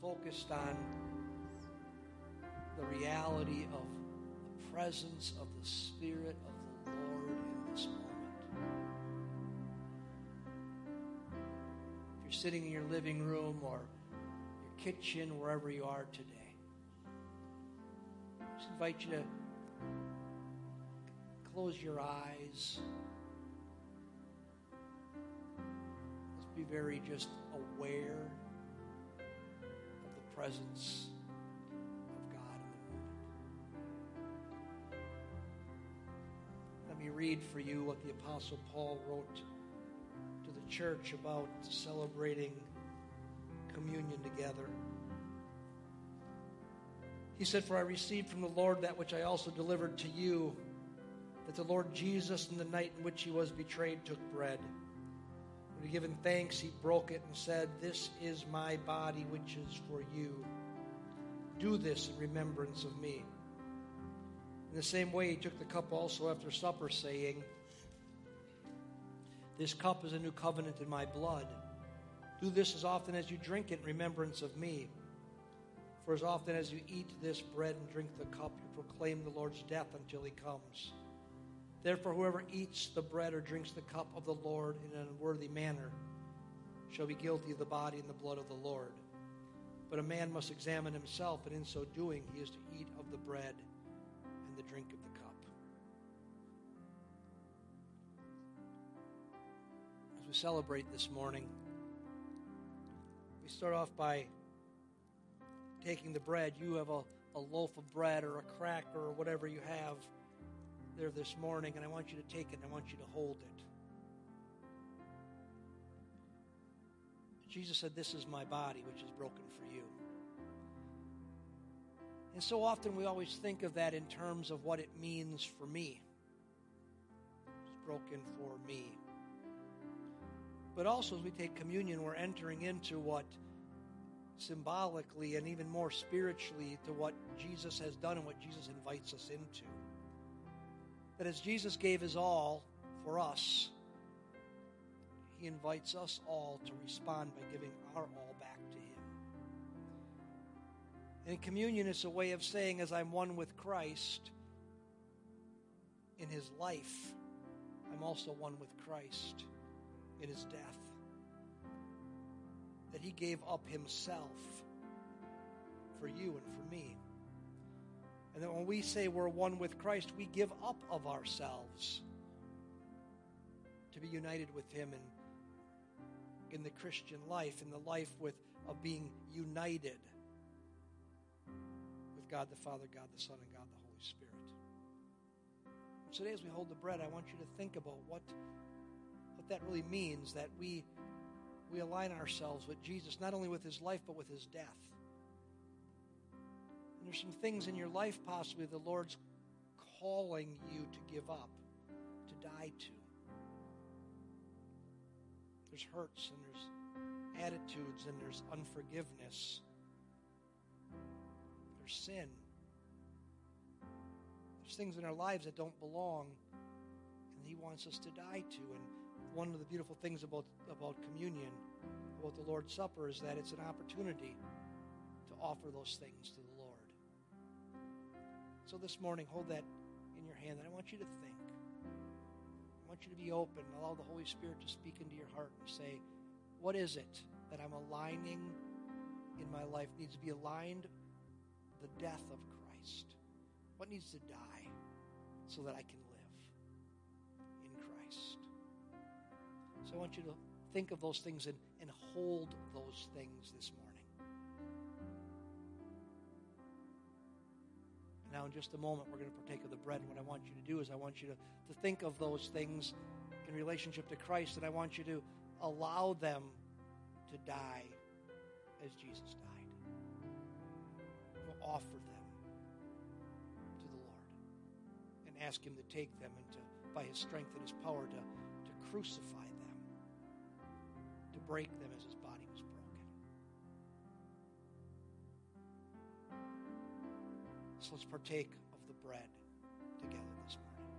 focused on the reality of the presence of the Spirit of the Lord in this moment. If you're sitting in your living room or your kitchen, wherever you are today, I just invite you to close your eyes. Let's be very just aware presence of God in the. Let me read for you what the Apostle Paul wrote to the church about celebrating communion together. He said, For I received from the Lord that which I also delivered to you, that the Lord Jesus, in the night in which he was betrayed, took bread. When he given thanks, he broke it and said, This is my body, which is for you. Do this in remembrance of me. In the same way, he took the cup also after supper, saying, This cup is a new covenant in my blood. Do this as often as you drink it in remembrance of me. For as often as you eat this bread and drink the cup, you proclaim the Lord's death until he comes. Therefore, whoever eats the bread or drinks the cup of the Lord in an unworthy manner shall be guilty of the body and the blood of the Lord. But a man must examine himself, and in so doing, he is to eat of the bread and the drink of the cup. As we celebrate this morning, we start off by taking the bread. You have a, a loaf of bread or a cracker or whatever you have there this morning, and I want you to take it and I want you to hold it. Jesus said, This is my body, which is broken for you. And so often we always think of that in terms of what it means for me. It's broken for me. But also, as we take communion, we're entering into what symbolically and even more spiritually to what Jesus has done and what Jesus invites us into. That as Jesus gave his all for us, he invites us all to respond by giving our all back to him. And communion is a way of saying, as I'm one with Christ in his life, I'm also one with Christ in his death. That he gave up himself for you and for me. And that when we say we're one with Christ, we give up of ourselves to be united with him in in the Christian life, in the life with of being united with God the Father, God the Son, and God the Holy Spirit. today, as we hold the bread, I want you to think about what what that really means that we we align ourselves with Jesus, not only with his life, but with his death. And there's some things in your life, possibly, the Lord's calling you to give up, to die to. There's hurts and there's attitudes and there's unforgiveness. There's sin. There's things in our lives that don't belong, and He wants us to die to. And one of the beautiful things about, about communion, about the Lord's Supper, is that it's an opportunity to offer those things to the. So this morning, hold that in your hand, and I want you to think. I want you to be open, allow the Holy Spirit to speak into your heart and say, what is it that I'm aligning in my life needs to be aligned the death of Christ? What needs to die so that I can live in Christ? So I want you to think of those things and, and hold those things this morning. Now, in just a moment, we're going to partake of the bread. And what I want you to do is, I want you to, to think of those things in relationship to Christ, and I want you to allow them to die as Jesus died. To offer them to the Lord and ask Him to take them and to, by His strength and His power, to, to crucify them, to break them as So let's partake of the bread together this morning.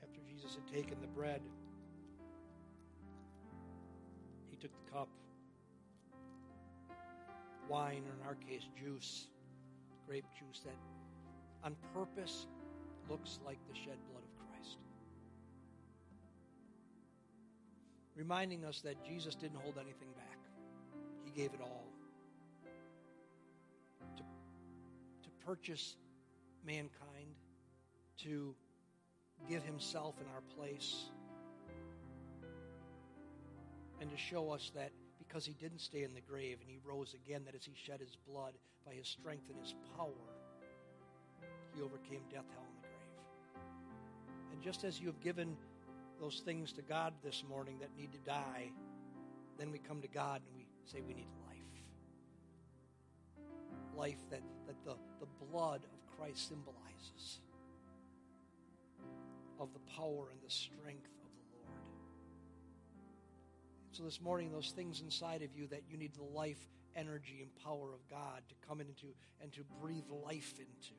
After Jesus had taken the bread, he took the cup, wine, or in our case, juice, grape juice, that on purpose looks like the shed blood Reminding us that Jesus didn't hold anything back, he gave it all. To, to purchase mankind, to give himself in our place, and to show us that because he didn't stay in the grave and he rose again, that as he shed his blood by his strength and his power, he overcame death, hell, and the grave. And just as you have given those things to God this morning that need to die, then we come to God and we say we need life. Life that, that the, the blood of Christ symbolizes of the power and the strength of the Lord. So this morning, those things inside of you that you need the life, energy, and power of God to come into and to breathe life into.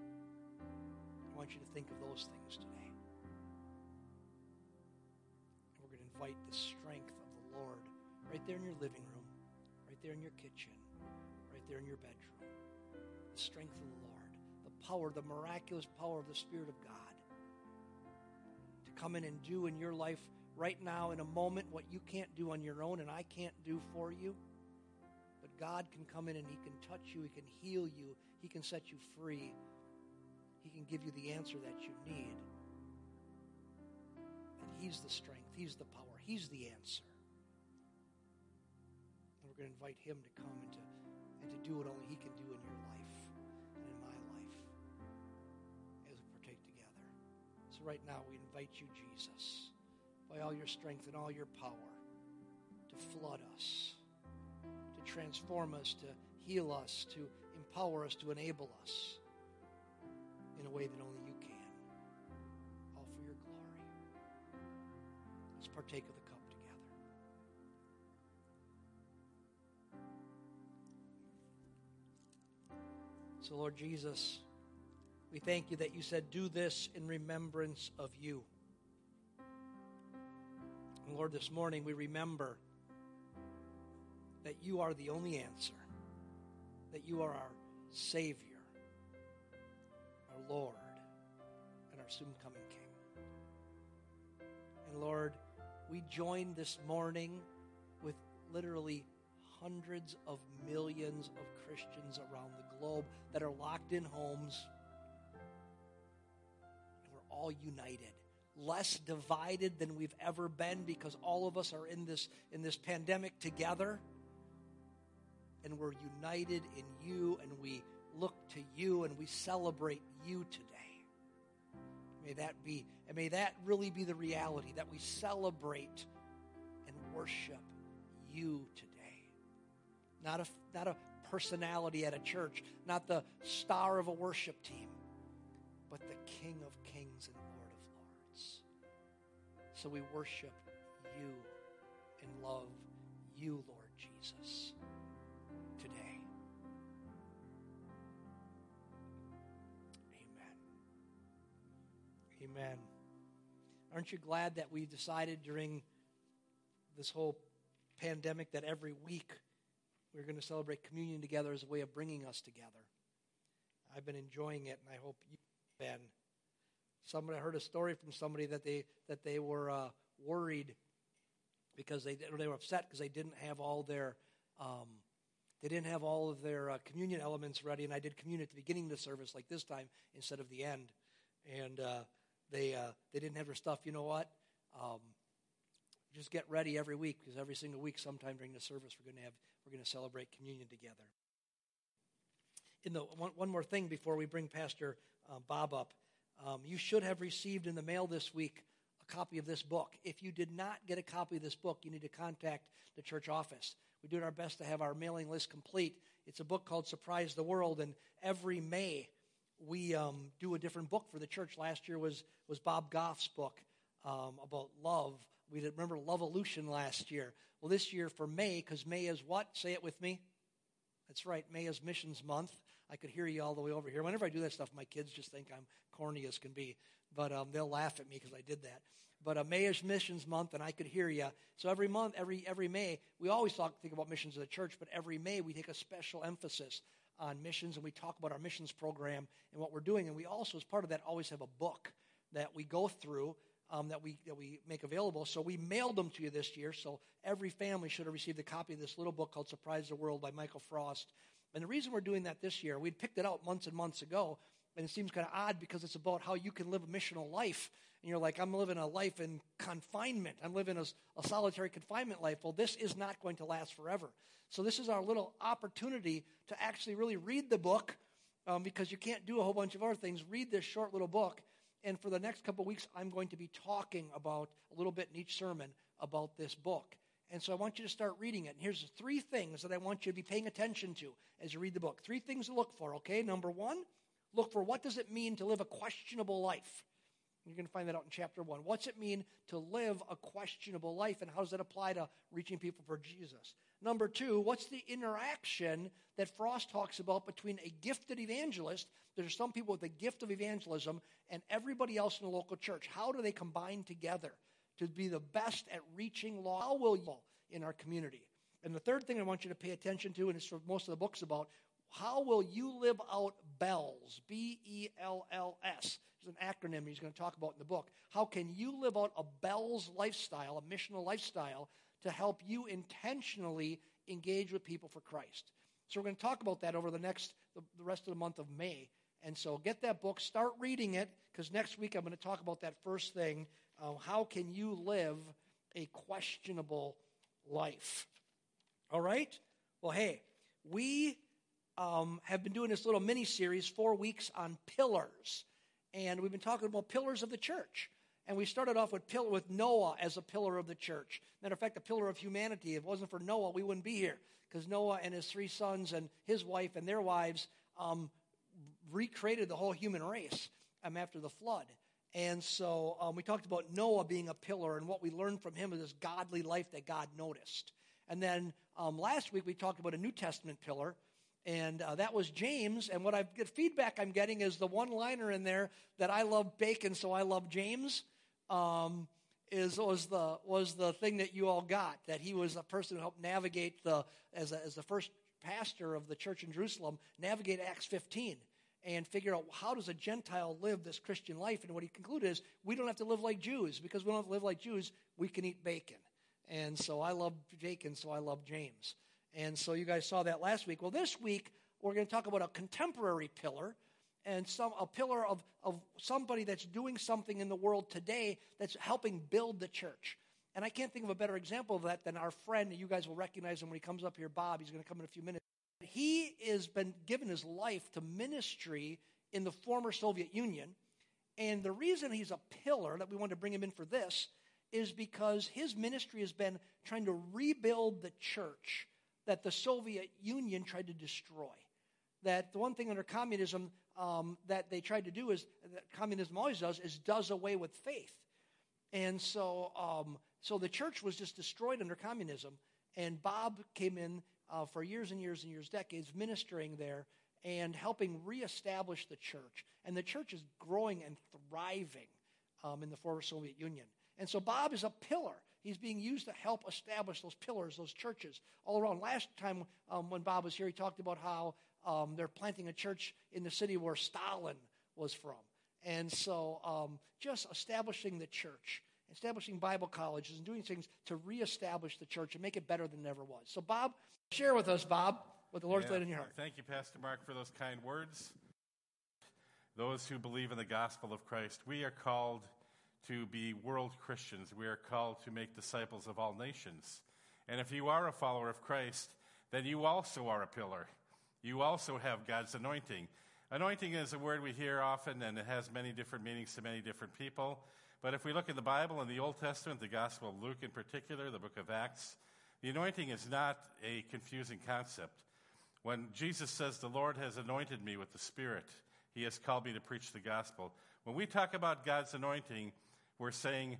I want you to think of those things today. Invite the strength of the Lord right there in your living room, right there in your kitchen, right there in your bedroom. The strength of the Lord, the power, the miraculous power of the Spirit of God to come in and do in your life right now in a moment what you can't do on your own and I can't do for you. But God can come in and He can touch you, He can heal you, He can set you free he can give you the answer that you need. He's the strength, He's the power, He's the answer. And we're going to invite Him to come and to, and to do what only He can do in your life and in my life as we partake together. So, right now, we invite you, Jesus, by all your strength and all your power, to flood us, to transform us, to heal us, to empower us, to enable us in a way that only partake of the cup together. So, Lord Jesus, we thank you that you said, Do this in remembrance of you. And Lord, this morning we remember that you are the only answer, that you are our Savior our Lord and our soon coming King. And Lord, we join this morning with literally hundreds of millions of Christians around the globe that are locked in homes. And we're all united. Less divided than we've ever been because all of us are in this in this pandemic together. And we're united in you and we look to you and we celebrate you today. May that be, and may that really be the reality that we celebrate and worship you today. Not a, not a personality at a church, not the star of a worship team, but the King of kings and Lord of lords. So we worship you and love you, Lord Jesus. Amen. Aren't you glad that we decided during this whole pandemic that every week we're going to celebrate communion together as a way of bringing us together? I've been enjoying it, and I hope you've been. Somebody I heard a story from somebody that they that they were uh, worried because they they were upset because they didn't have all their um, they didn't have all of their uh, communion elements ready, and I did communion at the beginning of the service like this time instead of the end, and uh, they uh, they didn't have their stuff. You know what? Um, just get ready every week because every single week, sometime during the service, we're going to have we're going to celebrate communion together. In the one, one more thing before we bring Pastor uh, Bob up, um, you should have received in the mail this week a copy of this book. If you did not get a copy of this book, you need to contact the church office. We do our best to have our mailing list complete. It's a book called Surprise the World, and every May we um, do a different book for the church. Last year was, was Bob Goff's book um, about love. We did, remember Lovolution last year. Well, this year for May, because May is what? Say it with me. That's right, May is Missions Month. I could hear you all the way over here. Whenever I do that stuff, my kids just think I'm corny as can be. but um, they'll laugh at me because I did that. But uh, May is Missions Month, and I could hear you. So every month, every every May, we always talk think about missions of the church, but every May we take a special emphasis on missions, and we talk about our missions program and what we're doing. And we also, as part of that, always have a book that we go through um, that we that we make available. So we mailed them to you this year. So every family should have received a copy of this little book called "Surprise the World" by Michael Frost. And the reason we're doing that this year, we'd picked it out months and months ago, and it seems kind of odd because it's about how you can live a missional life. And you're like, I'm living a life in confinement. I'm living a, a solitary confinement life. Well, this is not going to last forever. So this is our little opportunity to actually really read the book um, because you can't do a whole bunch of other things. Read this short little book. And for the next couple weeks, I'm going to be talking about a little bit in each sermon about this book. And so I want you to start reading it. And here's three things that I want you to be paying attention to as you read the book. Three things to look for, okay? Number one, look for what does it mean to live a questionable life? You're going to find that out in chapter one. What's it mean to live a questionable life, and how does that apply to reaching people for Jesus? Number two, what's the interaction that Frost talks about between a gifted evangelist? There's some people with the gift of evangelism and everybody else in the local church. How do they combine together to be the best at reaching law? How will you in our community? And the third thing I want you to pay attention to, and it's what most of the book's about, how will you live out BELLS? B E L L S. An acronym he's going to talk about in the book. How can you live out a BELLS lifestyle, a missional lifestyle, to help you intentionally engage with people for Christ? So we're going to talk about that over the next, the, the rest of the month of May. And so get that book, start reading it, because next week I'm going to talk about that first thing. Uh, how can you live a questionable life? All right? Well, hey, we um, have been doing this little mini series, four weeks on pillars. And we've been talking about pillars of the church. And we started off with, with Noah as a pillar of the church. Matter of fact, a pillar of humanity. If it wasn't for Noah, we wouldn't be here. Because Noah and his three sons and his wife and their wives um, recreated the whole human race um, after the flood. And so um, we talked about Noah being a pillar and what we learned from him is this godly life that God noticed. And then um, last week we talked about a New Testament pillar and uh, that was James. And what I get feedback I'm getting is the one liner in there that I love bacon, so I love James. Um, is was the was the thing that you all got that he was a person who helped navigate the as a, as the first pastor of the church in Jerusalem navigate Acts 15 and figure out how does a Gentile live this Christian life. And what he concluded is we don't have to live like Jews because we don't have to live like Jews. We can eat bacon. And so I love bacon, so I love James. And so you guys saw that last week. Well, this week we're going to talk about a contemporary pillar and some a pillar of, of somebody that's doing something in the world today that's helping build the church. And I can't think of a better example of that than our friend, you guys will recognize him when he comes up here, Bob. He's going to come in a few minutes. He has been given his life to ministry in the former Soviet Union. And the reason he's a pillar that we wanted to bring him in for this is because his ministry has been trying to rebuild the church that the Soviet Union tried to destroy. That the one thing under communism um, that they tried to do is, that communism always does, is does away with faith. And so, um, so the church was just destroyed under communism. And Bob came in uh, for years and years and years, decades, ministering there and helping reestablish the church. And the church is growing and thriving um, in the former Soviet Union. And so Bob is a pillar. He's being used to help establish those pillars, those churches all around. Last time um, when Bob was here, he talked about how um, they're planting a church in the city where Stalin was from. And so um, just establishing the church, establishing Bible colleges, and doing things to reestablish the church and make it better than it ever was. So, Bob, share with us, Bob, what the Lord's yeah. laid in your heart. Thank you, Pastor Mark, for those kind words. Those who believe in the gospel of Christ, we are called to be world Christians. We are called to make disciples of all nations. And if you are a follower of Christ, then you also are a pillar. You also have God's anointing. Anointing is a word we hear often, and it has many different meanings to many different people. But if we look in the Bible, in the Old Testament, the Gospel of Luke in particular, the book of Acts, the anointing is not a confusing concept. When Jesus says, The Lord has anointed me with the Spirit, He has called me to preach the gospel. When we talk about God's anointing, we're saying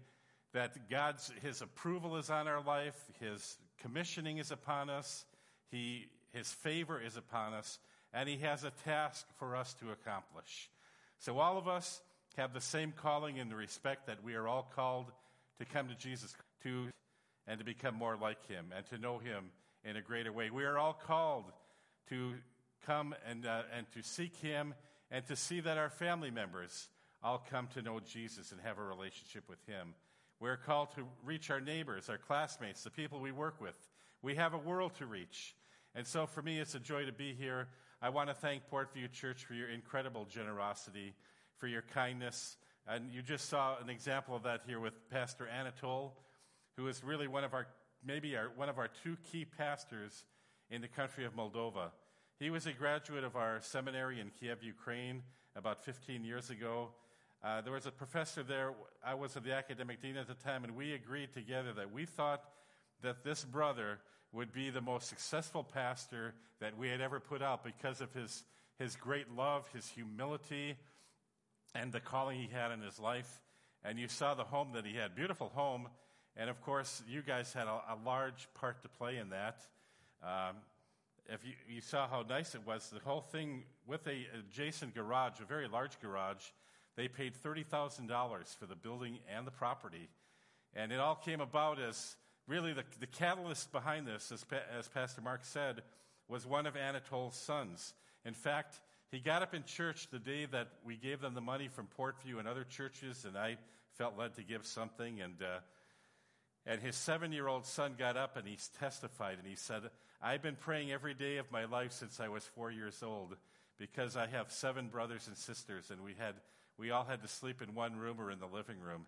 that God's his approval is on our life, his commissioning is upon us, he his favor is upon us, and he has a task for us to accomplish. So all of us have the same calling and the respect that we are all called to come to Jesus to and to become more like him and to know him in a greater way. We are all called to come and, uh, and to seek him and to see that our family members all come to know Jesus and have a relationship with him. We're called to reach our neighbors, our classmates, the people we work with. We have a world to reach. And so for me, it's a joy to be here. I want to thank Portview Church for your incredible generosity, for your kindness. And you just saw an example of that here with Pastor Anatole, who is really one of our, maybe our, one of our two key pastors in the country of Moldova. He was a graduate of our seminary in Kiev, Ukraine, about 15 years ago. Uh, there was a professor there. I was the academic dean at the time, and we agreed together that we thought that this brother would be the most successful pastor that we had ever put out because of his, his great love, his humility, and the calling he had in his life. And you saw the home that he had. Beautiful home. And of course, you guys had a, a large part to play in that. Um, if you, you, saw how nice it was, the whole thing with a adjacent garage, a very large garage, they paid $30,000 for the building and the property. And it all came about as really the, the catalyst behind this, as, as Pastor Mark said, was one of Anatole's sons. In fact, he got up in church the day that we gave them the money from Portview and other churches, and I felt led to give something. And, uh, and his seven year old son got up and he testified, and he said, I've been praying every day of my life since I was four years old because I have seven brothers and sisters, and we, had, we all had to sleep in one room or in the living room.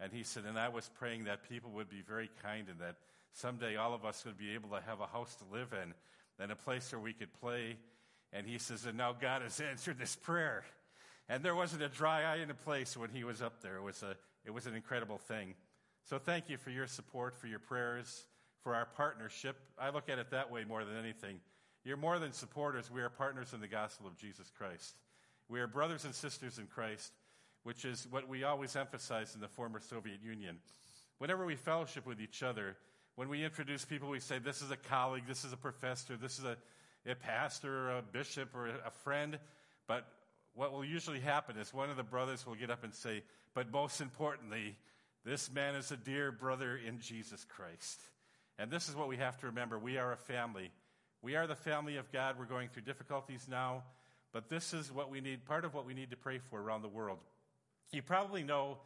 And he said, and I was praying that people would be very kind and that someday all of us would be able to have a house to live in and a place where we could play. And he says, and now God has answered this prayer. And there wasn't a dry eye in the place when he was up there. It was, a, it was an incredible thing. So thank you for your support, for your prayers, for our partnership. I look at it that way more than anything. You're more than supporters. We are partners in the gospel of Jesus Christ. We are brothers and sisters in Christ which is what we always emphasize in the former Soviet Union. Whenever we fellowship with each other, when we introduce people, we say, This is a colleague, this is a professor, this is a, a pastor, or a bishop, or a friend. But what will usually happen is one of the brothers will get up and say, But most importantly, this man is a dear brother in Jesus Christ. And this is what we have to remember. We are a family. We are the family of God. We're going through difficulties now, but this is what we need, part of what we need to pray for around the world. You probably know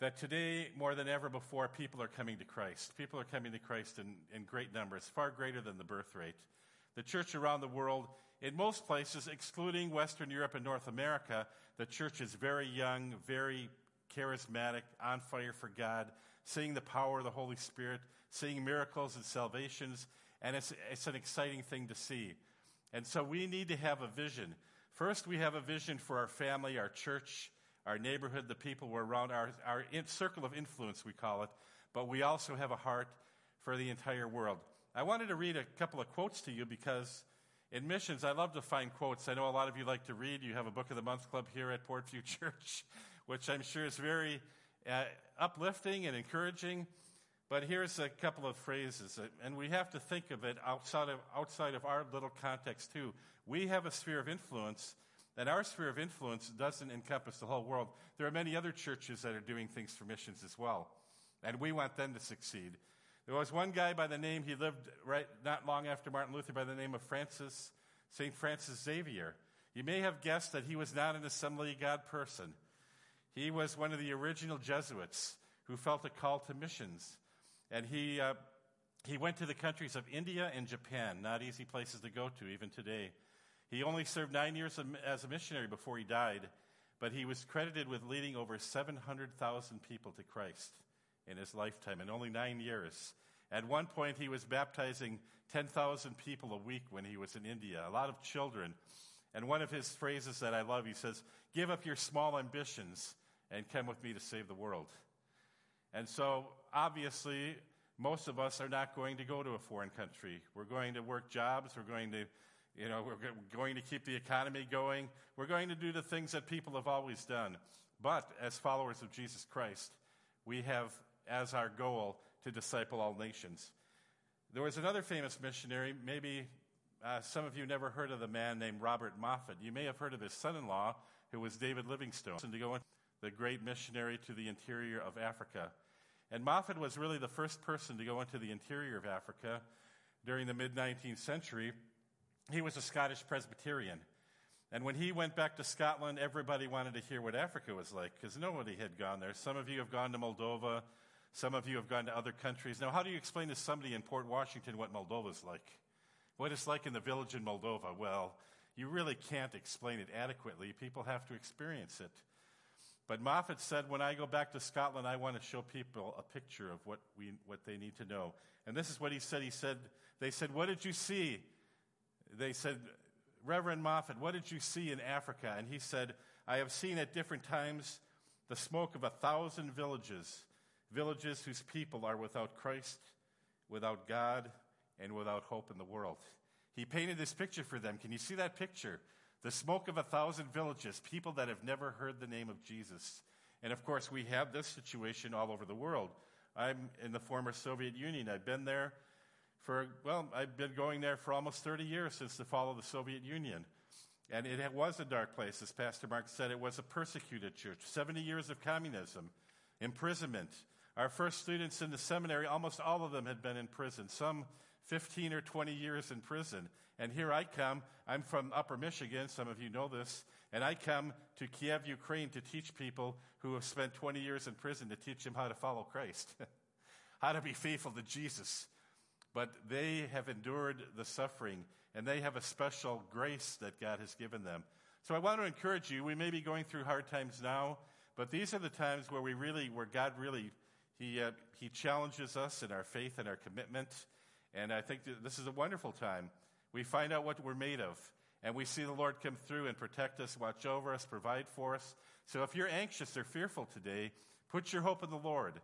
that today, more than ever before, people are coming to Christ. People are coming to Christ in, in great numbers, far greater than the birth rate. The church around the world, in most places, excluding Western Europe and North America, the church is very young, very charismatic, on fire for God, seeing the power of the Holy Spirit, seeing miracles and salvations, and it's, it's an exciting thing to see. And so we need to have a vision. First, we have a vision for our family, our church, our neighborhood, the people we're around, our, our circle of influence, we call it, but we also have a heart for the entire world. I wanted to read a couple of quotes to you because in missions, I love to find quotes. I know a lot of you like to read. You have a Book of the Month Club here at Portview Church, which I'm sure is very uh, uplifting and encouraging. But here's a couple of phrases, uh, and we have to think of it outside of, outside of our little context, too. We have a sphere of influence and our sphere of influence doesn't encompass the whole world. There are many other churches that are doing things for missions as well. And we want them to succeed. There was one guy by the name, he lived right not long after Martin Luther by the name of Francis, St. Francis Xavier. You may have guessed that he was not an Assembly of God person. He was one of the original Jesuits who felt a call to missions. And he, uh, he went to the countries of India and Japan, not easy places to go to even today. He only served nine years as a missionary before he died, but he was credited with leading over 700,000 people to Christ in his lifetime in only nine years. At one point, he was baptizing 10,000 people a week when he was in India, a lot of children. And one of his phrases that I love, he says, Give up your small ambitions and come with me to save the world. And so, obviously, most of us are not going to go to a foreign country. We're going to work jobs, we're going to you know, we're going to keep the economy going. We're going to do the things that people have always done. But as followers of Jesus Christ, we have as our goal to disciple all nations. There was another famous missionary, maybe uh, some of you never heard of the man named Robert Moffat. You may have heard of his son in law, who was David Livingstone. To go the great missionary to the interior of Africa. And Moffat was really the first person to go into the interior of Africa during the mid 19th century. He was a Scottish Presbyterian. And when he went back to Scotland, everybody wanted to hear what Africa was like because nobody had gone there. Some of you have gone to Moldova, some of you have gone to other countries. Now, how do you explain to somebody in Port Washington what Moldova is like? What it's like in the village in Moldova? Well, you really can't explain it adequately. People have to experience it. But Moffat said, when I go back to Scotland, I want to show people a picture of what, we, what they need to know. And this is what he said. He said, they said, what did you see? They said, Reverend Moffat, what did you see in Africa? And he said, I have seen at different times the smoke of a thousand villages, villages whose people are without Christ, without God, and without hope in the world. He painted this picture for them. Can you see that picture? The smoke of a thousand villages, people that have never heard the name of Jesus. And of course, we have this situation all over the world. I'm in the former Soviet Union. I've been there for, well, I've been going there for almost 30 years since the fall of the Soviet Union. And it was a dark place, as Pastor Mark said. It was a persecuted church. 70 years of communism, imprisonment. Our first students in the seminary, almost all of them had been in prison, some 15 or 20 years in prison. And here I come. I'm from Upper Michigan. Some of you know this. And I come to Kiev, Ukraine to teach people who have spent 20 years in prison to teach them how to follow Christ, how to be faithful to Jesus. But they have endured the suffering and they have a special grace that God has given them. So I want to encourage you. We may be going through hard times now, but these are the times where we really, where God really, He, uh, he challenges us in our faith and our commitment. And I think this is a wonderful time. We find out what we're made of, and we see the Lord come through and protect us, watch over us, provide for us. So if you're anxious or fearful today, put your hope in the Lord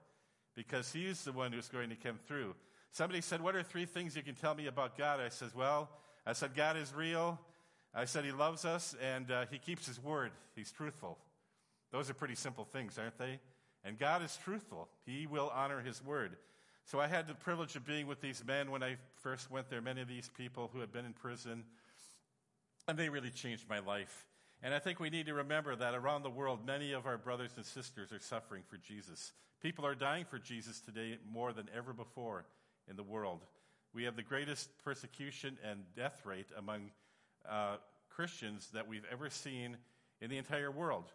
because He's the one who's going to come through. Somebody said, What are three things you can tell me about God? I said, Well, I said, God is real. I said, He loves us and uh, He keeps His word. He's truthful. Those are pretty simple things, aren't they? And God is truthful. He will honor His word. So I had the privilege of being with these men when I first went there, many of these people who had been in prison, and they really changed my life. And I think we need to remember that around the world, many of our brothers and sisters are suffering for Jesus. People are dying for Jesus today more than ever before in the world. We have the greatest persecution and death rate among uh, Christians that we've ever seen in the entire world.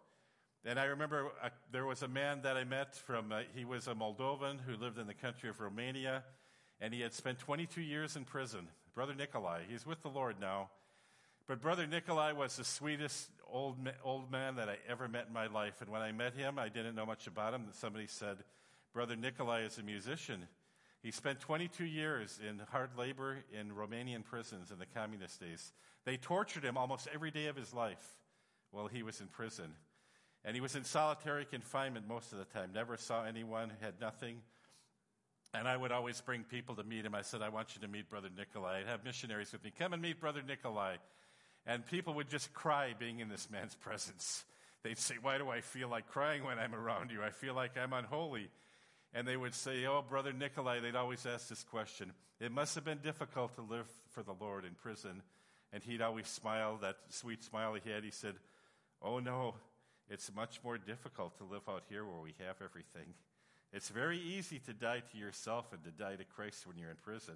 And I remember uh, there was a man that I met from, uh, he was a Moldovan who lived in the country of Romania, and he had spent 22 years in prison. Brother Nikolai, he's with the Lord now. But Brother Nikolai was the sweetest old, old man that I ever met in my life. And when I met him, I didn't know much about him. Somebody said, Brother Nikolai is a musician. He spent 22 years in hard labor in Romanian prisons in the communist days. They tortured him almost every day of his life while he was in prison. And he was in solitary confinement most of the time, never saw anyone, had nothing. And I would always bring people to meet him. I said, I want you to meet Brother Nikolai. I'd have missionaries with me. Come and meet Brother Nikolai. And people would just cry being in this man's presence. They'd say, Why do I feel like crying when I'm around you? I feel like I'm unholy and they would say, Oh, Brother Nikolai, they'd always ask this question. It must have been difficult to live for the Lord in prison. And he'd always smile, that sweet smile he had. He said, Oh, no, it's much more difficult to live out here where we have everything. It's very easy to die to yourself and to die to Christ when you're in prison.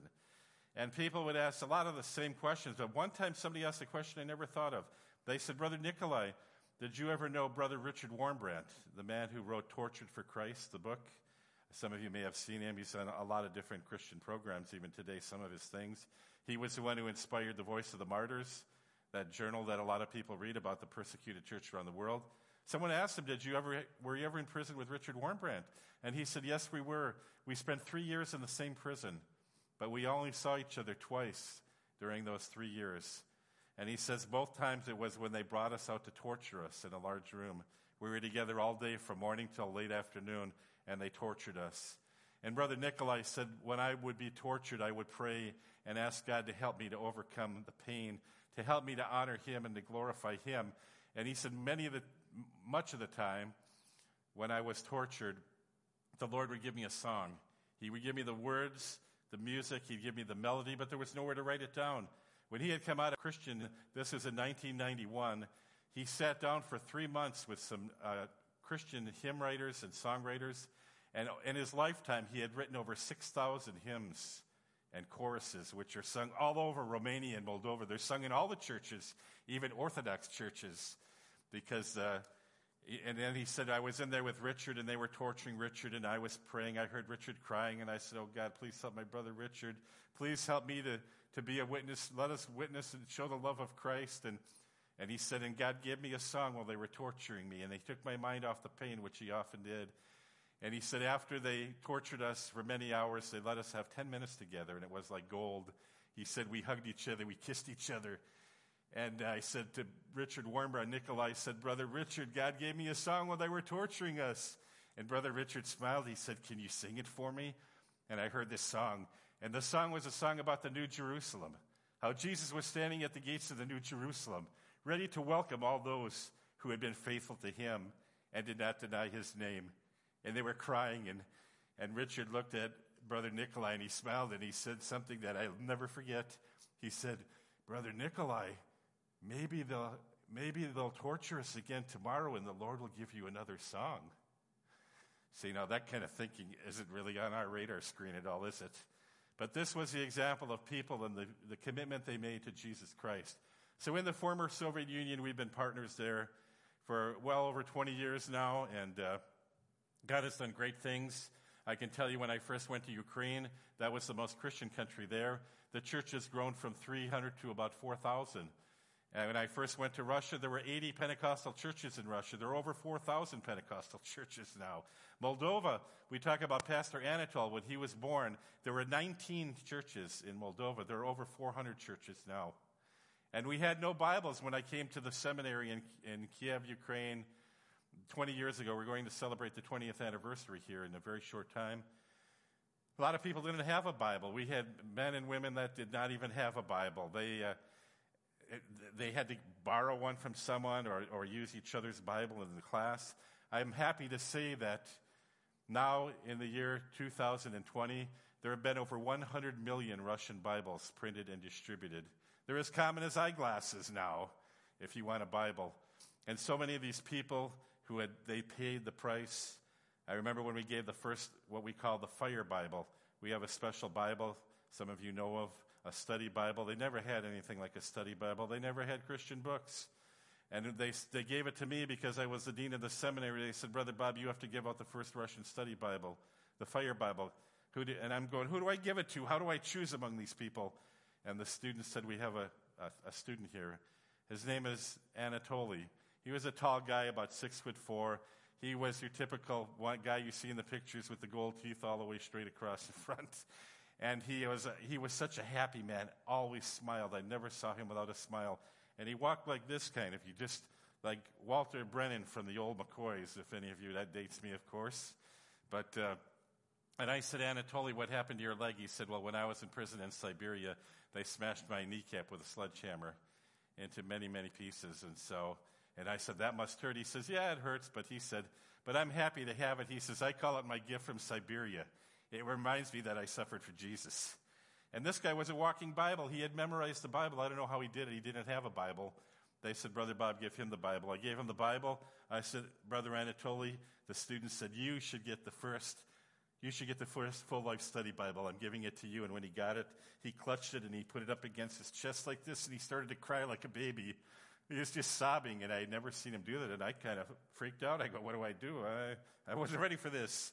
And people would ask a lot of the same questions. But one time somebody asked a question I never thought of. They said, Brother Nikolai, did you ever know Brother Richard Wurmbrand, the man who wrote Tortured for Christ, the book? Some of you may have seen him. He's done a lot of different Christian programs, even today, some of his things. He was the one who inspired the Voice of the Martyrs, that journal that a lot of people read about the persecuted church around the world. Someone asked him, Did you ever, were you ever in prison with Richard Wurmbrand? And he said, Yes, we were. We spent three years in the same prison, but we only saw each other twice during those three years. And he says both times it was when they brought us out to torture us in a large room. We were together all day from morning till late afternoon, and they tortured us. And Brother Nikolai said, when I would be tortured, I would pray and ask God to help me to overcome the pain, to help me to honor Him and to glorify Him. And he said, many of the, much of the time, when I was tortured, the Lord would give me a song. He would give me the words, the music, He'd give me the melody, but there was nowhere to write it down. When he had come out of Christian, this is in 1991, he sat down for three months with some uh, Christian hymn writers and songwriters. And in his lifetime, he had written over 6,000 hymns and choruses, which are sung all over Romania and Moldova. They're sung in all the churches, even Orthodox churches, because. Uh, and then he said, I was in there with Richard and they were torturing Richard and I was praying. I heard Richard crying and I said, Oh God, please help my brother Richard. Please help me to, to be a witness. Let us witness and show the love of Christ. And, and he said, And God gave me a song while they were torturing me and they took my mind off the pain, which he often did. And he said, After they tortured us for many hours, they let us have 10 minutes together and it was like gold. He said, We hugged each other, we kissed each other. And I said to Richard Wurmbrand, Nikolai said, Brother Richard, God gave me a song while they were torturing us. And Brother Richard smiled. He said, Can you sing it for me? And I heard this song. And the song was a song about the New Jerusalem, how Jesus was standing at the gates of the New Jerusalem, ready to welcome all those who had been faithful to him and did not deny his name. And they were crying. And, and Richard looked at Brother Nikolai and he smiled and he said something that I'll never forget. He said, Brother Nikolai, Maybe they'll, maybe they'll torture us again tomorrow and the Lord will give you another song. See, now that kind of thinking isn't really on our radar screen at all, is it? But this was the example of people and the, the commitment they made to Jesus Christ. So in the former Soviet Union, we've been partners there for well over 20 years now, and uh, God has done great things. I can tell you when I first went to Ukraine, that was the most Christian country there. The church has grown from 300 to about 4,000 and when I first went to Russia, there were 80 Pentecostal churches in Russia. There are over 4,000 Pentecostal churches now. Moldova, we talk about Pastor Anatol. When he was born, there were 19 churches in Moldova. There are over 400 churches now. And we had no Bibles when I came to the seminary in, in Kiev, Ukraine, 20 years ago. We're going to celebrate the 20th anniversary here in a very short time. A lot of people didn't have a Bible. We had men and women that did not even have a Bible. They, uh, they had to borrow one from someone or, or use each other's Bible in the class. I'm happy to say that now, in the year 2020, there have been over 100 million Russian Bibles printed and distributed. They're as common as eyeglasses now, if you want a Bible. And so many of these people who had, they paid the price. I remember when we gave the first, what we call the Fire Bible. We have a special Bible, some of you know of, a study Bible. They never had anything like a study Bible. They never had Christian books. And they, they gave it to me because I was the dean of the seminary. They said, Brother Bob, you have to give out the first Russian study Bible, the Fire Bible. Who do, and I'm going, who do I give it to? How do I choose among these people? And the student said, We have a, a, a student here. His name is Anatoly. He was a tall guy, about six foot four. He was your typical guy you see in the pictures with the gold teeth all the way straight across the front. And he was, he was such a happy man, always smiled. I never saw him without a smile. And he walked like this kind, if you just, like Walter Brennan from the old McCoys, if any of you, that dates me, of course. But, uh, and I said, Anatoly, what happened to your leg? He said, well, when I was in prison in Siberia, they smashed my kneecap with a sledgehammer into many, many pieces. And so, and I said, that must hurt. He says, yeah, it hurts. But he said, but I'm happy to have it. He says, I call it my gift from Siberia. It reminds me that I suffered for Jesus. And this guy was a walking Bible. He had memorized the Bible. I don't know how he did it. He didn't have a Bible. They said, Brother Bob, give him the Bible. I gave him the Bible. I said, Brother Anatoly, the student said, You should get the first. You should get the first full life study Bible. I'm giving it to you. And when he got it, he clutched it and he put it up against his chest like this and he started to cry like a baby. He was just sobbing and I had never seen him do that. And I kind of freaked out. I go, What do I do? I, I wasn't ready for this.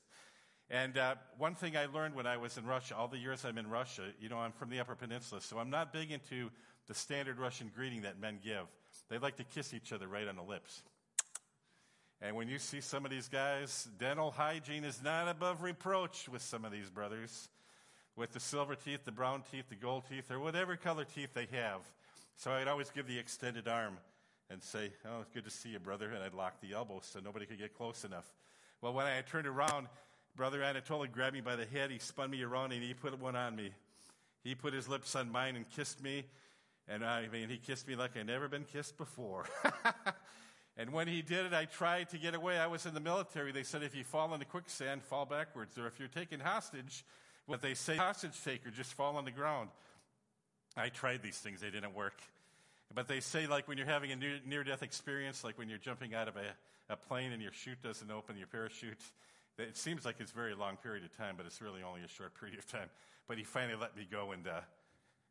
And uh, one thing I learned when I was in Russia, all the years I'm in Russia, you know, I'm from the Upper Peninsula, so I'm not big into the standard Russian greeting that men give. They like to kiss each other right on the lips. And when you see some of these guys, dental hygiene is not above reproach with some of these brothers, with the silver teeth, the brown teeth, the gold teeth, or whatever color teeth they have. So I'd always give the extended arm and say, Oh, it's good to see you, brother. And I'd lock the elbow so nobody could get close enough. Well, when I turned around, Brother Anatoly grabbed me by the head. He spun me around and he put one on me. He put his lips on mine and kissed me. And I mean, he kissed me like I'd never been kissed before. and when he did it, I tried to get away. I was in the military. They said if you fall into quicksand, fall backwards. Or if you're taken hostage, what they say, hostage taker, just fall on the ground. I tried these things. They didn't work. But they say, like, when you're having a near death experience, like when you're jumping out of a, a plane and your chute doesn't open, your parachute, it seems like it's a very long period of time, but it's really only a short period of time. But he finally let me go, and, uh,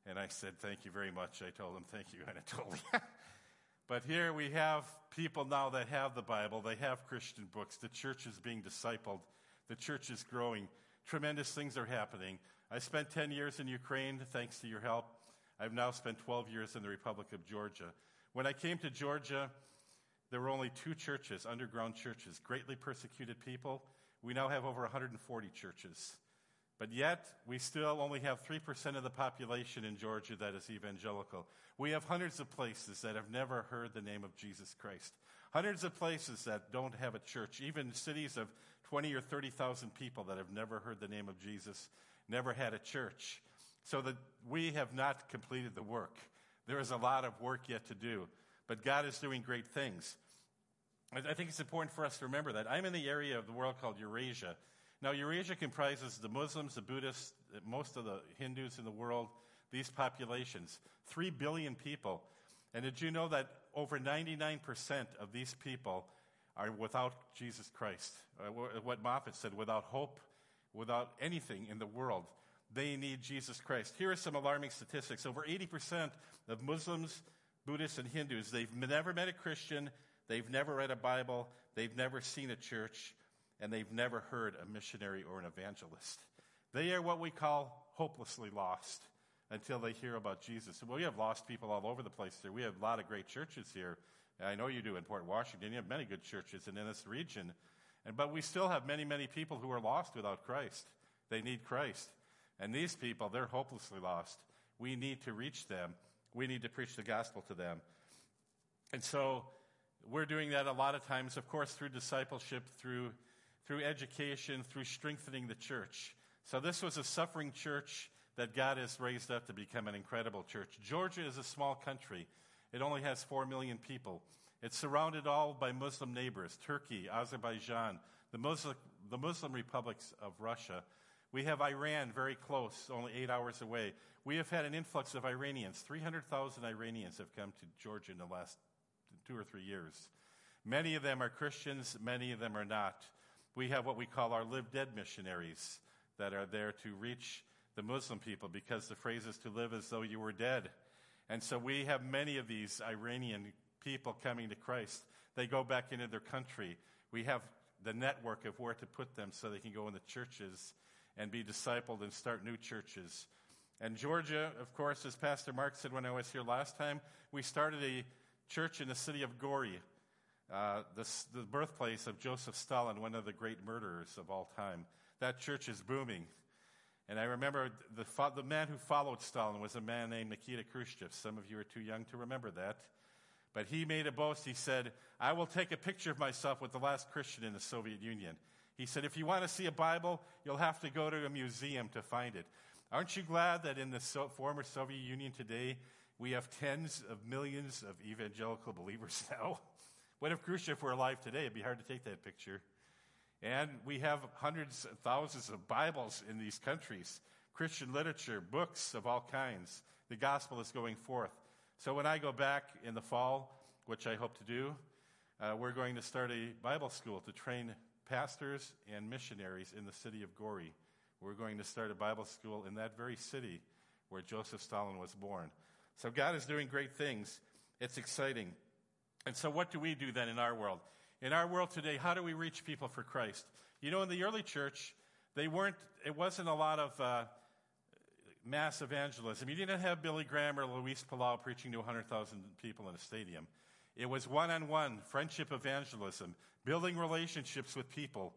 and I said, Thank you very much. I told him, Thank you, Anatoly. but here we have people now that have the Bible, they have Christian books, the church is being discipled, the church is growing, tremendous things are happening. I spent 10 years in Ukraine, thanks to your help. I've now spent 12 years in the Republic of Georgia. When I came to Georgia, there were only two churches, underground churches, greatly persecuted people. We now have over 140 churches. But yet, we still only have 3% of the population in Georgia that is evangelical. We have hundreds of places that have never heard the name of Jesus Christ. Hundreds of places that don't have a church, even cities of 20 or 30,000 people that have never heard the name of Jesus, never had a church. So that we have not completed the work. There is a lot of work yet to do, but God is doing great things. I think it's important for us to remember that. I'm in the area of the world called Eurasia. Now, Eurasia comprises the Muslims, the Buddhists, most of the Hindus in the world, these populations, 3 billion people. And did you know that over 99% of these people are without Jesus Christ? Uh, what Moffat said, without hope, without anything in the world. They need Jesus Christ. Here are some alarming statistics. Over 80% of Muslims, Buddhists, and Hindus, they've never met a Christian, they've never read a Bible, they've never seen a church, and they've never heard a missionary or an evangelist. They are what we call hopelessly lost until they hear about Jesus. Well, we have lost people all over the place here. We have a lot of great churches here. I know you do in Port Washington. You have many good churches and in this region. And, but we still have many, many people who are lost without Christ. They need Christ. And these people, they're hopelessly lost. We need to reach them. We need to preach the gospel to them. And so we're doing that a lot of times, of course, through discipleship, through, through education, through strengthening the church. So this was a suffering church that God has raised up to become an incredible church. Georgia is a small country. It only has 4 million people. It's surrounded all by Muslim neighbors Turkey, Azerbaijan, the Muslim, the Muslim republics of Russia. We have Iran very close, only eight hours away. We have had an influx of Iranians. 300,000 Iranians have come to Georgia in the last two or three years. Many of them are Christians, many of them are not. We have what we call our live dead missionaries that are there to reach the Muslim people because the phrase is to live as though you were dead. And so we have many of these Iranian people coming to Christ. They go back into their country. We have the network of where to put them so they can go in the churches and be discipled and start new churches. And Georgia, of course, as Pastor Mark said when I was here last time, we started a church in the city of Gori, uh, the, the birthplace of Joseph Stalin, one of the great murderers of all time. That church is booming. And I remember the, the man who followed Stalin was a man named Nikita Khrushchev. Some of you are too young to remember that. But he made a boast. He said, I will take a picture of myself with the last Christian in the Soviet Union. He said, if you want to see a Bible, you'll have to go to a museum to find it. Aren't you glad that in the so- former Soviet Union today, we have tens of millions of evangelical believers now? what if Khrushchev were alive today? It'd be hard to take that picture. And we have hundreds of thousands of Bibles in these countries, Christian literature, books of all kinds. The gospel is going forth. So when I go back in the fall, which I hope to do, uh, we're going to start a Bible school to train pastors and missionaries in the city of Gori. We're going to start a Bible school in that very city where Joseph Stalin was born. So God is doing great things. It's exciting. And so, what do we do then in our world? In our world today, how do we reach people for Christ? You know, in the early church, they weren't, it wasn't a lot of uh, mass evangelism. You didn't have Billy Graham or Luis Palau preaching to 100,000 people in a stadium. It was one on one friendship evangelism, building relationships with people,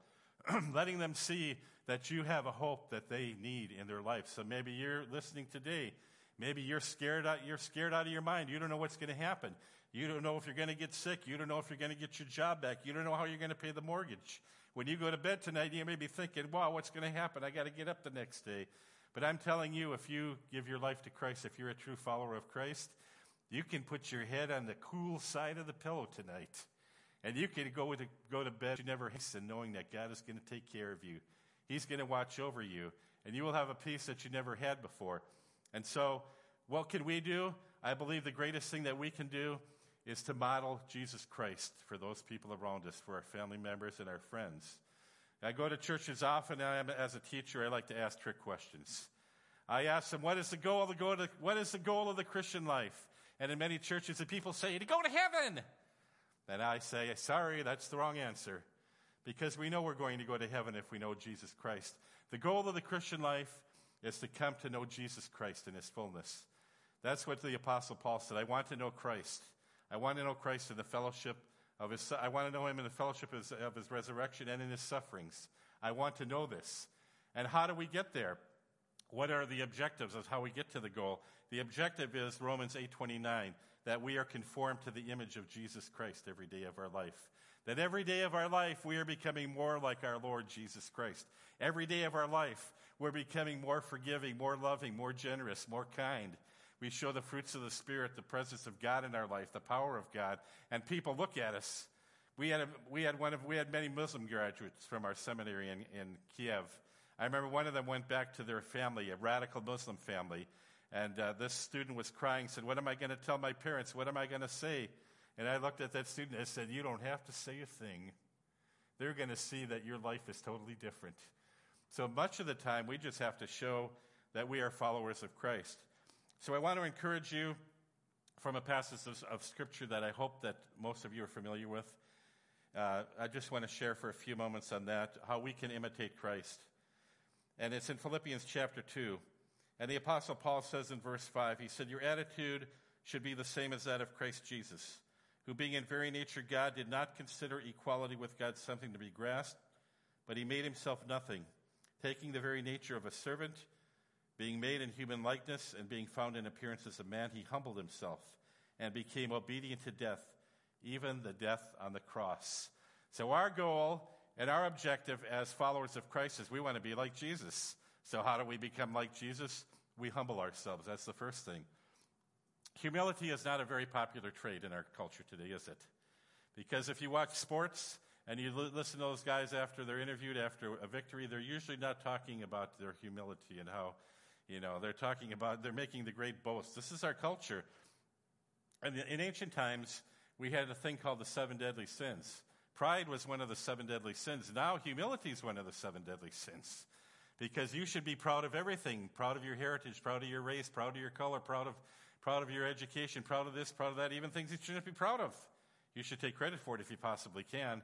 letting them see that you have a hope that they need in their life. So maybe you're listening today. Maybe you're scared out, you're scared out of your mind. You don't know what's going to happen. You don't know if you're going to get sick. You don't know if you're going to get your job back. You don't know how you're going to pay the mortgage. When you go to bed tonight, you may be thinking, wow, what's going to happen? I got to get up the next day. But I'm telling you, if you give your life to Christ, if you're a true follower of Christ, you can put your head on the cool side of the pillow tonight. And you can go to, go to bed, you never hasten, knowing that God is going to take care of you. He's going to watch over you. And you will have a peace that you never had before. And so, what can we do? I believe the greatest thing that we can do is to model Jesus Christ for those people around us, for our family members and our friends. I go to churches often, and as a teacher, I like to ask trick questions. I ask them, what is the goal of the, what is the goal of the Christian life? And in many churches, the people say, to go to heaven. And I say, sorry, that's the wrong answer. Because we know we're going to go to heaven if we know Jesus Christ. The goal of the Christian life is to come to know Jesus Christ in his fullness. That's what the Apostle Paul said. I want to know Christ. I want to know Christ in the fellowship of his, I want to know him in the fellowship of his, of his resurrection and in his sufferings. I want to know this. And how do we get there? What are the objectives of how we get to the goal? The objective is Romans 8:29 that we are conformed to the image of Jesus Christ every day of our life. That every day of our life we are becoming more like our Lord Jesus Christ. Every day of our life we're becoming more forgiving, more loving, more generous, more kind. We show the fruits of the Spirit, the presence of God in our life, the power of God, and people look at us. We had, a, we had, one of, we had many Muslim graduates from our seminary in, in Kiev. I remember one of them went back to their family, a radical Muslim family, and uh, this student was crying, said, What am I going to tell my parents? What am I going to say? And I looked at that student and said, You don't have to say a thing. They're going to see that your life is totally different. So much of the time, we just have to show that we are followers of Christ. So I want to encourage you from a passage of, of Scripture that I hope that most of you are familiar with. Uh, I just want to share for a few moments on that, how we can imitate Christ. And it's in Philippians chapter 2. And the Apostle Paul says in verse 5, he said, Your attitude should be the same as that of Christ Jesus, who being in very nature God did not consider equality with God something to be grasped, but he made himself nothing, taking the very nature of a servant being made in human likeness and being found in appearance as a man, he humbled himself and became obedient to death, even the death on the cross. So, our goal and our objective as followers of Christ is we want to be like Jesus. So, how do we become like Jesus? We humble ourselves. That's the first thing. Humility is not a very popular trait in our culture today, is it? Because if you watch sports and you listen to those guys after they're interviewed after a victory, they're usually not talking about their humility and how you know, they're talking about, they're making the great boast. This is our culture. And in ancient times, we had a thing called the seven deadly sins. Pride was one of the seven deadly sins. Now, humility is one of the seven deadly sins. Because you should be proud of everything proud of your heritage, proud of your race, proud of your color, proud of, proud of your education, proud of this, proud of that, even things you shouldn't be proud of. You should take credit for it if you possibly can.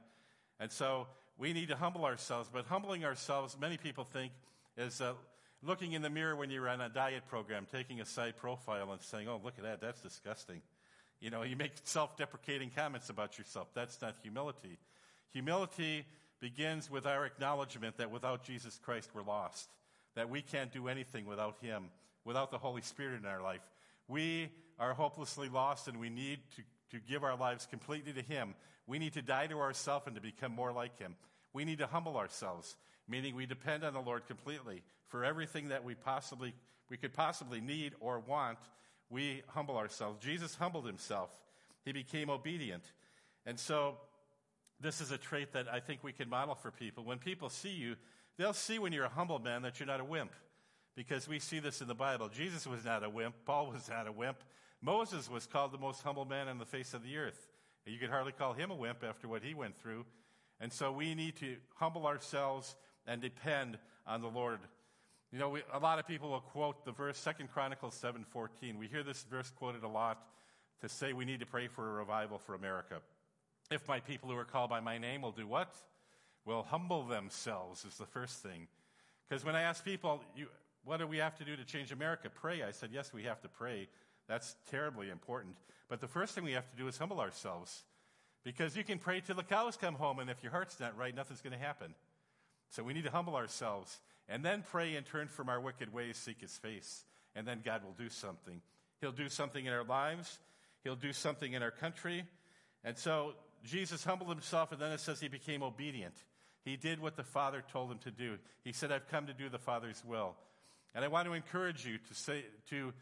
And so we need to humble ourselves. But humbling ourselves, many people think, is uh, looking in the mirror when you're on a diet program, taking a side profile and saying, oh, look at that, that's disgusting. You know, you make self deprecating comments about yourself. That's not humility. Humility begins with our acknowledgement that without Jesus Christ, we're lost, that we can't do anything without Him, without the Holy Spirit in our life. We are hopelessly lost and we need to, to give our lives completely to Him. We need to die to ourselves and to become more like Him. We need to humble ourselves, meaning we depend on the Lord completely for everything that we possibly we could possibly need or want. We humble ourselves. Jesus humbled himself. He became obedient. And so this is a trait that I think we can model for people. When people see you, they'll see when you're a humble man that you're not a wimp. Because we see this in the Bible. Jesus was not a wimp. Paul was not a wimp. Moses was called the most humble man on the face of the earth. You could hardly call him a wimp after what he went through. And so we need to humble ourselves and depend on the Lord. You know, we, a lot of people will quote the verse Second Chronicles 7:14. We hear this verse quoted a lot to say we need to pray for a revival for America. If my people who are called by my name will do what? Will humble themselves is the first thing. Because when I ask people, you, what do we have to do to change America? Pray. I said, yes, we have to pray. That's terribly important. But the first thing we have to do is humble ourselves. Because you can pray till the cows come home, and if your heart's not right, nothing's going to happen. So we need to humble ourselves and then pray and turn from our wicked ways, seek his face. And then God will do something. He'll do something in our lives, he'll do something in our country. And so Jesus humbled himself, and then it says he became obedient. He did what the Father told him to do. He said, I've come to do the Father's will. And I want to encourage you to say, to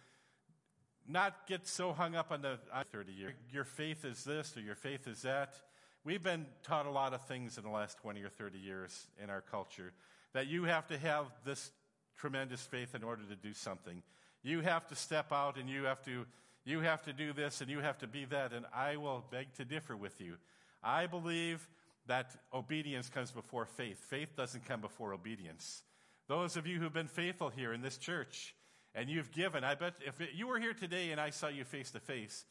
not get so hung up on the 30 years. Your faith is this or your faith is that. We've been taught a lot of things in the last 20 or 30 years in our culture that you have to have this tremendous faith in order to do something. You have to step out and you have to, you have to do this and you have to be that, and I will beg to differ with you. I believe that obedience comes before faith. Faith doesn't come before obedience. Those of you who've been faithful here in this church and you've given, I bet if you were here today and I saw you face to face,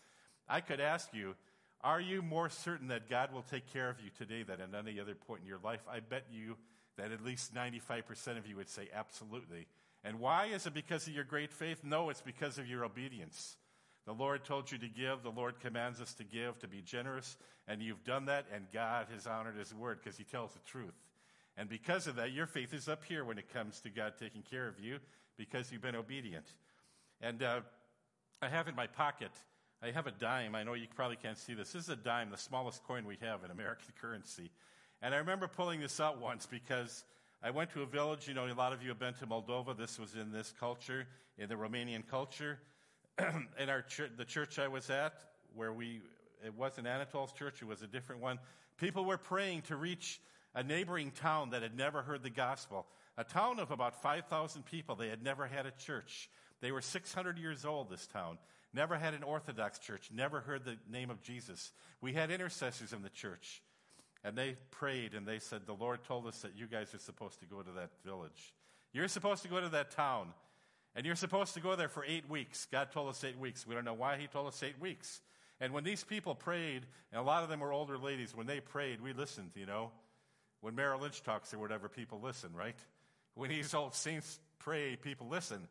I could ask you, are you more certain that God will take care of you today than at any other point in your life? I bet you that at least 95% of you would say absolutely. And why? Is it because of your great faith? No, it's because of your obedience. The Lord told you to give. The Lord commands us to give, to be generous. And you've done that, and God has honored His word because He tells the truth. And because of that, your faith is up here when it comes to God taking care of you because you've been obedient. And uh, I have in my pocket, I have a dime. I know you probably can't see this. This is a dime, the smallest coin we have in American currency. And I remember pulling this out once because I went to a village. You know, a lot of you have been to Moldova. This was in this culture, in the Romanian culture. in our church, the church I was at, where we, it wasn't Anatol's church, it was a different one. People were praying to reach a neighboring town that had never heard the gospel. A town of about 5,000 people. They had never had a church. They were 600 years old, this town. Never had an Orthodox church. Never heard the name of Jesus. We had intercessors in the church. And they prayed and they said, The Lord told us that you guys are supposed to go to that village. You're supposed to go to that town. And you're supposed to go there for eight weeks. God told us eight weeks. We don't know why He told us eight weeks. And when these people prayed, and a lot of them were older ladies, when they prayed, we listened, you know. When Merrill Lynch talks or whatever, people listen, right? When these old saints pray, people listen.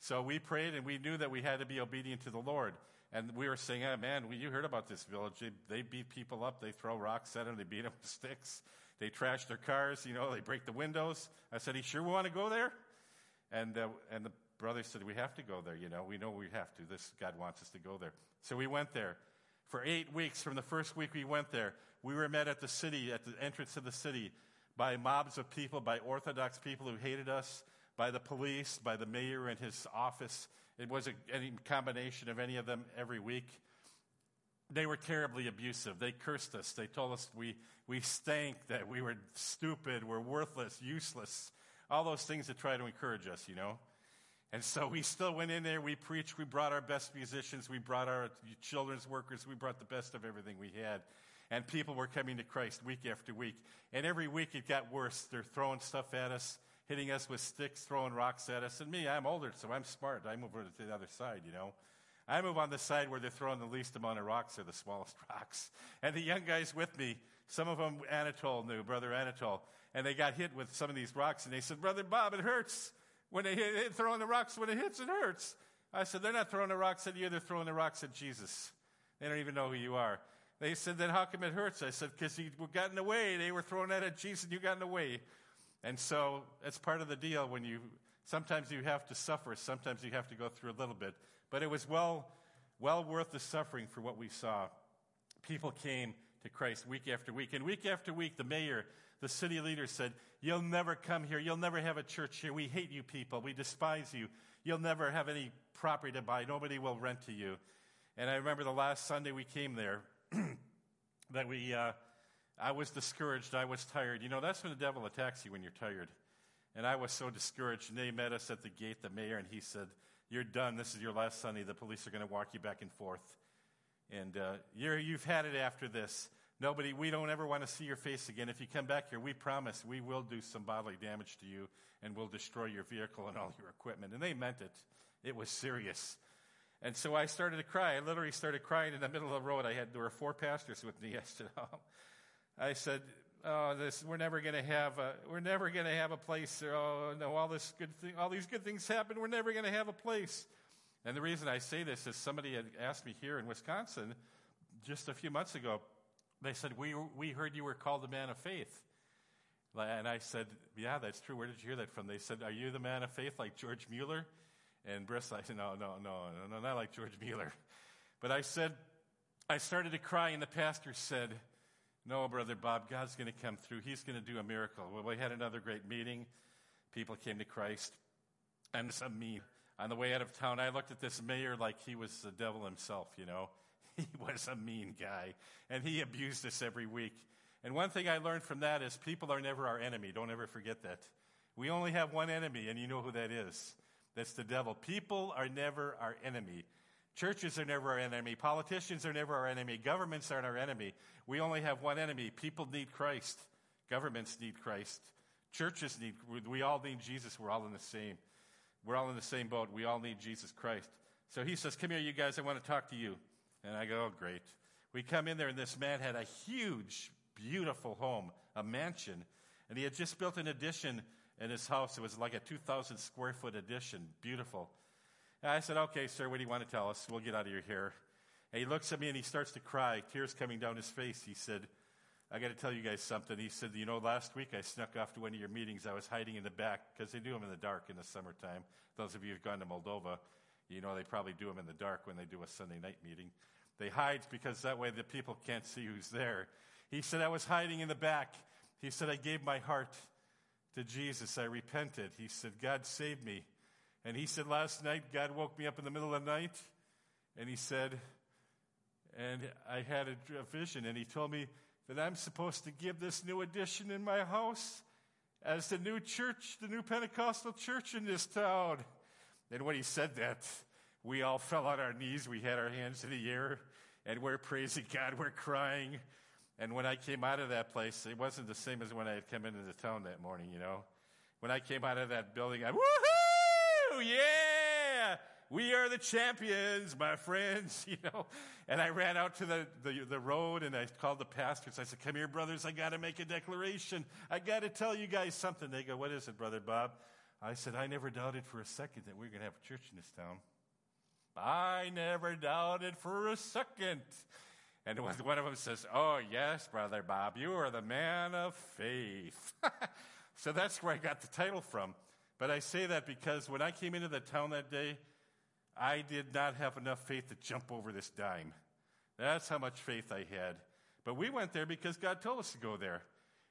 So we prayed and we knew that we had to be obedient to the Lord. And we were saying, oh, man, you heard about this village. They, they beat people up. They throw rocks at them. They beat them with sticks. They trash their cars. You know, they break the windows. I said, you sure we want to go there? And, uh, and the brother said, we have to go there. You know, we know we have to. This God wants us to go there. So we went there. For eight weeks, from the first week we went there, we were met at the city, at the entrance of the city, by mobs of people, by Orthodox people who hated us, by the police, by the mayor and his office. It was a, any combination of any of them every week. They were terribly abusive. They cursed us. They told us we, we stank, that we were stupid, we're worthless, useless. All those things to try to encourage us, you know. And so we still went in there, we preached, we brought our best musicians, we brought our children's workers, we brought the best of everything we had. And people were coming to Christ week after week. And every week it got worse. They're throwing stuff at us, hitting us with sticks, throwing rocks at us. And me, I'm older, so I'm smart. I move over to the other side, you know. I move on the side where they're throwing the least amount of rocks or the smallest rocks. And the young guys with me, some of them Anatol knew, Brother Anatol, and they got hit with some of these rocks, and they said, Brother Bob, it hurts. When they hit, throwing the rocks, when it hits, it hurts. I said, they're not throwing the rocks at you, they're throwing the rocks at Jesus. They don't even know who you are. They said, then how come it hurts? I said, because you got in the way. They were throwing that at Jesus and you got in the way. And so it's part of the deal when you, sometimes you have to suffer, sometimes you have to go through a little bit. But it was well, well worth the suffering for what we saw. People came to Christ week after week. And week after week, the mayor, the city leader said, You'll never come here. You'll never have a church here. We hate you people. We despise you. You'll never have any property to buy. Nobody will rent to you. And I remember the last Sunday we came there that we, uh, I was discouraged. I was tired. You know, that's when the devil attacks you when you're tired. And I was so discouraged. And they met us at the gate, the mayor, and he said, You're done. This is your last Sunday. The police are going to walk you back and forth. And uh, you've had it after this. Nobody, we don't ever want to see your face again. If you come back here, we promise we will do some bodily damage to you and we'll destroy your vehicle and all your equipment. And they meant it. It was serious. And so I started to cry. I literally started crying in the middle of the road. I had, there were four pastors with me yesterday. I said, oh, this, we're never going to have a, we're never going to have a place. Oh, no, all this good thing, all these good things happen. We're never going to have a place. And the reason I say this is somebody had asked me here in Wisconsin just a few months ago, they said, we, we heard you were called a man of faith. And I said, Yeah, that's true. Where did you hear that from? They said, Are you the man of faith like George Mueller? And Bristol, I said, No, no, no, no, not like George Mueller. But I said, I started to cry, and the pastor said, No, Brother Bob, God's going to come through. He's going to do a miracle. Well, we had another great meeting. People came to Christ. And some me, on the way out of town, I looked at this mayor like he was the devil himself, you know. he was a mean guy, and he abused us every week. And one thing I learned from that is people are never our enemy. Don't ever forget that. We only have one enemy, and you know who that is. That's the devil. People are never our enemy. Churches are never our enemy. Politicians are never our enemy. Governments aren't our enemy. We only have one enemy. People need Christ. Governments need Christ. Churches need, we all need Jesus. We're all in the same. We're all in the same boat. We all need Jesus Christ. So he says, Come here, you guys. I want to talk to you. And I go, oh, Great. We come in there, and this man had a huge, beautiful home, a mansion. And he had just built an addition in his house. It was like a 2,000 square foot addition. Beautiful. And I said, Okay, sir, what do you want to tell us? We'll get out of your hair. And he looks at me and he starts to cry, tears coming down his face. He said, I got to tell you guys something. He said, You know, last week I snuck off to one of your meetings. I was hiding in the back because they do them in the dark in the summertime. Those of you who've gone to Moldova, you know they probably do them in the dark when they do a Sunday night meeting. They hide because that way the people can't see who's there. He said, I was hiding in the back. He said, I gave my heart to Jesus. I repented. He said, God saved me. And he said, Last night, God woke me up in the middle of the night. And he said, And I had a, a vision. And he told me that I'm supposed to give this new addition in my house as the new church, the new Pentecostal church in this town. And when he said that, we all fell on our knees. We had our hands in the air and we're praising God. We're crying. And when I came out of that place, it wasn't the same as when I had come into the town that morning, you know. When I came out of that building, I, woohoo! Yeah! We are the champions, my friends, you know. And I ran out to the, the, the road and I called the pastors. I said, Come here, brothers, I got to make a declaration. I got to tell you guys something. They go, What is it, Brother Bob? I said, I never doubted for a second that we are going to have a church in this town. I never doubted for a second. And one of them says, Oh, yes, Brother Bob, you are the man of faith. so that's where I got the title from. But I say that because when I came into the town that day, I did not have enough faith to jump over this dime. That's how much faith I had. But we went there because God told us to go there.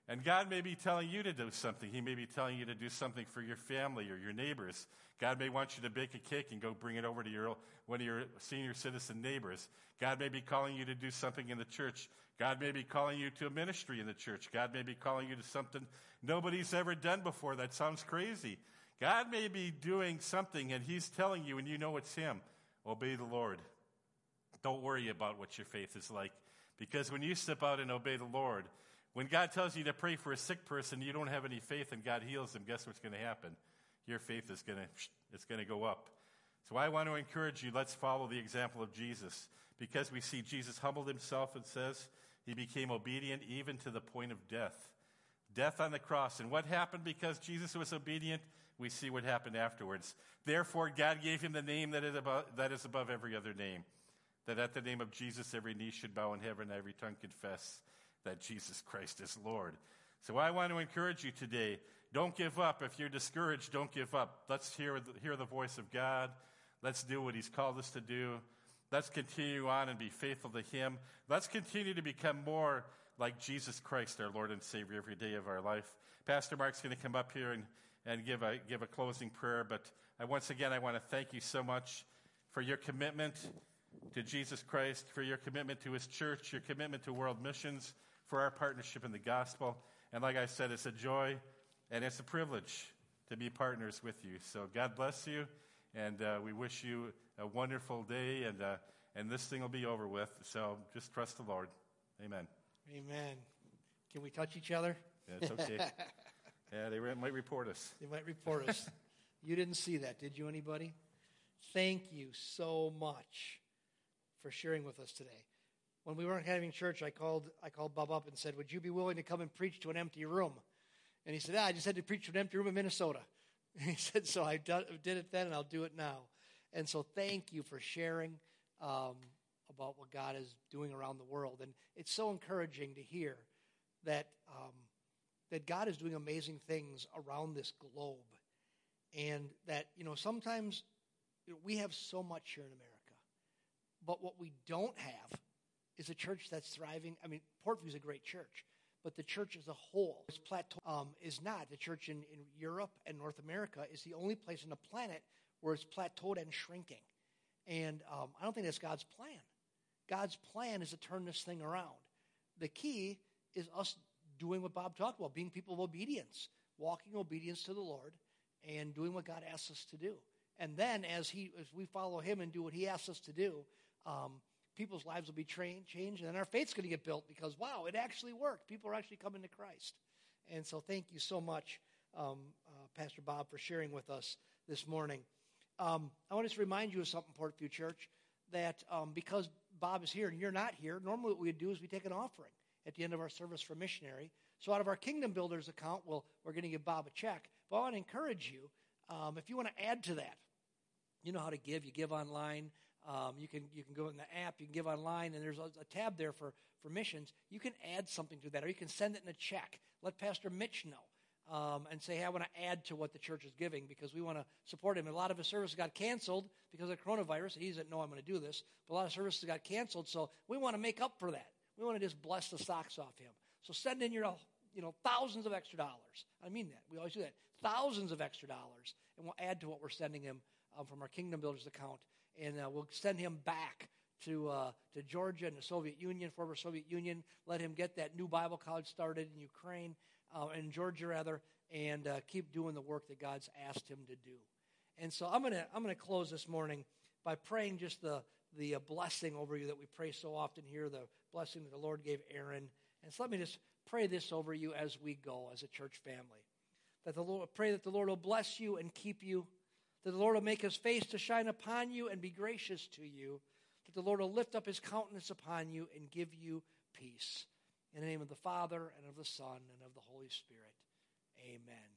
And God may be telling you to do something. He may be telling you to do something for your family or your neighbors. God may want you to bake a cake and go bring it over to your, one of your senior citizen neighbors. God may be calling you to do something in the church. God may be calling you to a ministry in the church. God may be calling you to something nobody's ever done before. That sounds crazy. God may be doing something and He's telling you, and you know it's Him. Obey the Lord. Don't worry about what your faith is like. Because when you step out and obey the Lord, when God tells you to pray for a sick person, you don't have any faith and God heals them, guess what's going to happen? Your faith is going to, it's going to go up. So I want to encourage you, let's follow the example of Jesus. Because we see Jesus humbled himself, and says, he became obedient even to the point of death. Death on the cross. And what happened because Jesus was obedient? We see what happened afterwards. Therefore, God gave him the name that is above, that is above every other name. That at the name of Jesus, every knee should bow in heaven, every tongue confess that Jesus Christ is Lord. So I want to encourage you today. Don't give up. If you're discouraged, don't give up. Let's hear, hear the voice of God. Let's do what He's called us to do. Let's continue on and be faithful to Him. Let's continue to become more like Jesus Christ, our Lord and Savior, every day of our life. Pastor Mark's going to come up here and, and give, a, give a closing prayer. But I, once again, I want to thank you so much for your commitment to Jesus Christ, for your commitment to His church, your commitment to world missions for our partnership in the gospel. And like I said, it's a joy and it's a privilege to be partners with you. So God bless you, and uh, we wish you a wonderful day, and, uh, and this thing will be over with. So just trust the Lord. Amen. Amen. Can we touch each other? Yeah, it's okay. yeah, they might report us. They might report us. you didn't see that, did you, anybody? Thank you so much for sharing with us today when we weren't having church, I called, I called Bob up and said, Would you be willing to come and preach to an empty room? And he said, ah, I just had to preach to an empty room in Minnesota. And he said, So I did it then and I'll do it now. And so thank you for sharing um, about what God is doing around the world. And it's so encouraging to hear that, um, that God is doing amazing things around this globe. And that, you know, sometimes you know, we have so much here in America. But what we don't have is a church that's thriving. I mean, Portview is a great church, but the church as a whole, this plateau, um, is not. The church in, in Europe and North America is the only place on the planet where it's plateaued and shrinking. And um, I don't think that's God's plan. God's plan is to turn this thing around. The key is us doing what Bob talked about, being people of obedience, walking obedience to the Lord, and doing what God asks us to do. And then as he as we follow him and do what he asks us to do, um, people's lives will be trained, changed, and our faith's going to get built because wow, it actually worked. People are actually coming to Christ. And so, thank you so much, um, uh, Pastor Bob, for sharing with us this morning. Um, I want to just remind you of something, Portview Church, that um, because Bob is here and you're not here, normally what we do is we take an offering at the end of our service for missionary. So out of our Kingdom Builders account, we'll, we're going to give Bob a check. But I want to encourage you, um, if you want to add to that, you know how to give. You give online. Um, you can you can go in the app. You can give online, and there's a, a, tab there for for missions. You can add something to that, or you can send it in a check. Let Pastor Mitch know, um, and say, hey, I want to add to what the church is giving because we want to support him. And a lot of his services got canceled because of coronavirus. He doesn't know I'm going to do this, but a lot of services got canceled, so we want to make up for that. We want to just bless the socks off him. So send in your you know thousands of extra dollars. I mean that. We always do that. Thousands of extra dollars, and we'll add to what we're sending him um, from our Kingdom Builders account, and uh, we'll send him back to uh, to Georgia and the Soviet Union, former Soviet Union. Let him get that new Bible college started in Ukraine, uh, in Georgia rather, and uh, keep doing the work that God's asked him to do. And so I'm gonna I'm gonna close this morning by praying just the the uh, blessing over you that we pray so often here, the blessing that the Lord gave Aaron. And so let me just pray this over you as we go as a church family. That the Lord pray that the Lord will bless you and keep you that the Lord will make his face to shine upon you and be gracious to you, that the Lord will lift up his countenance upon you and give you peace. In the name of the Father, and of the Son, and of the Holy Spirit. Amen.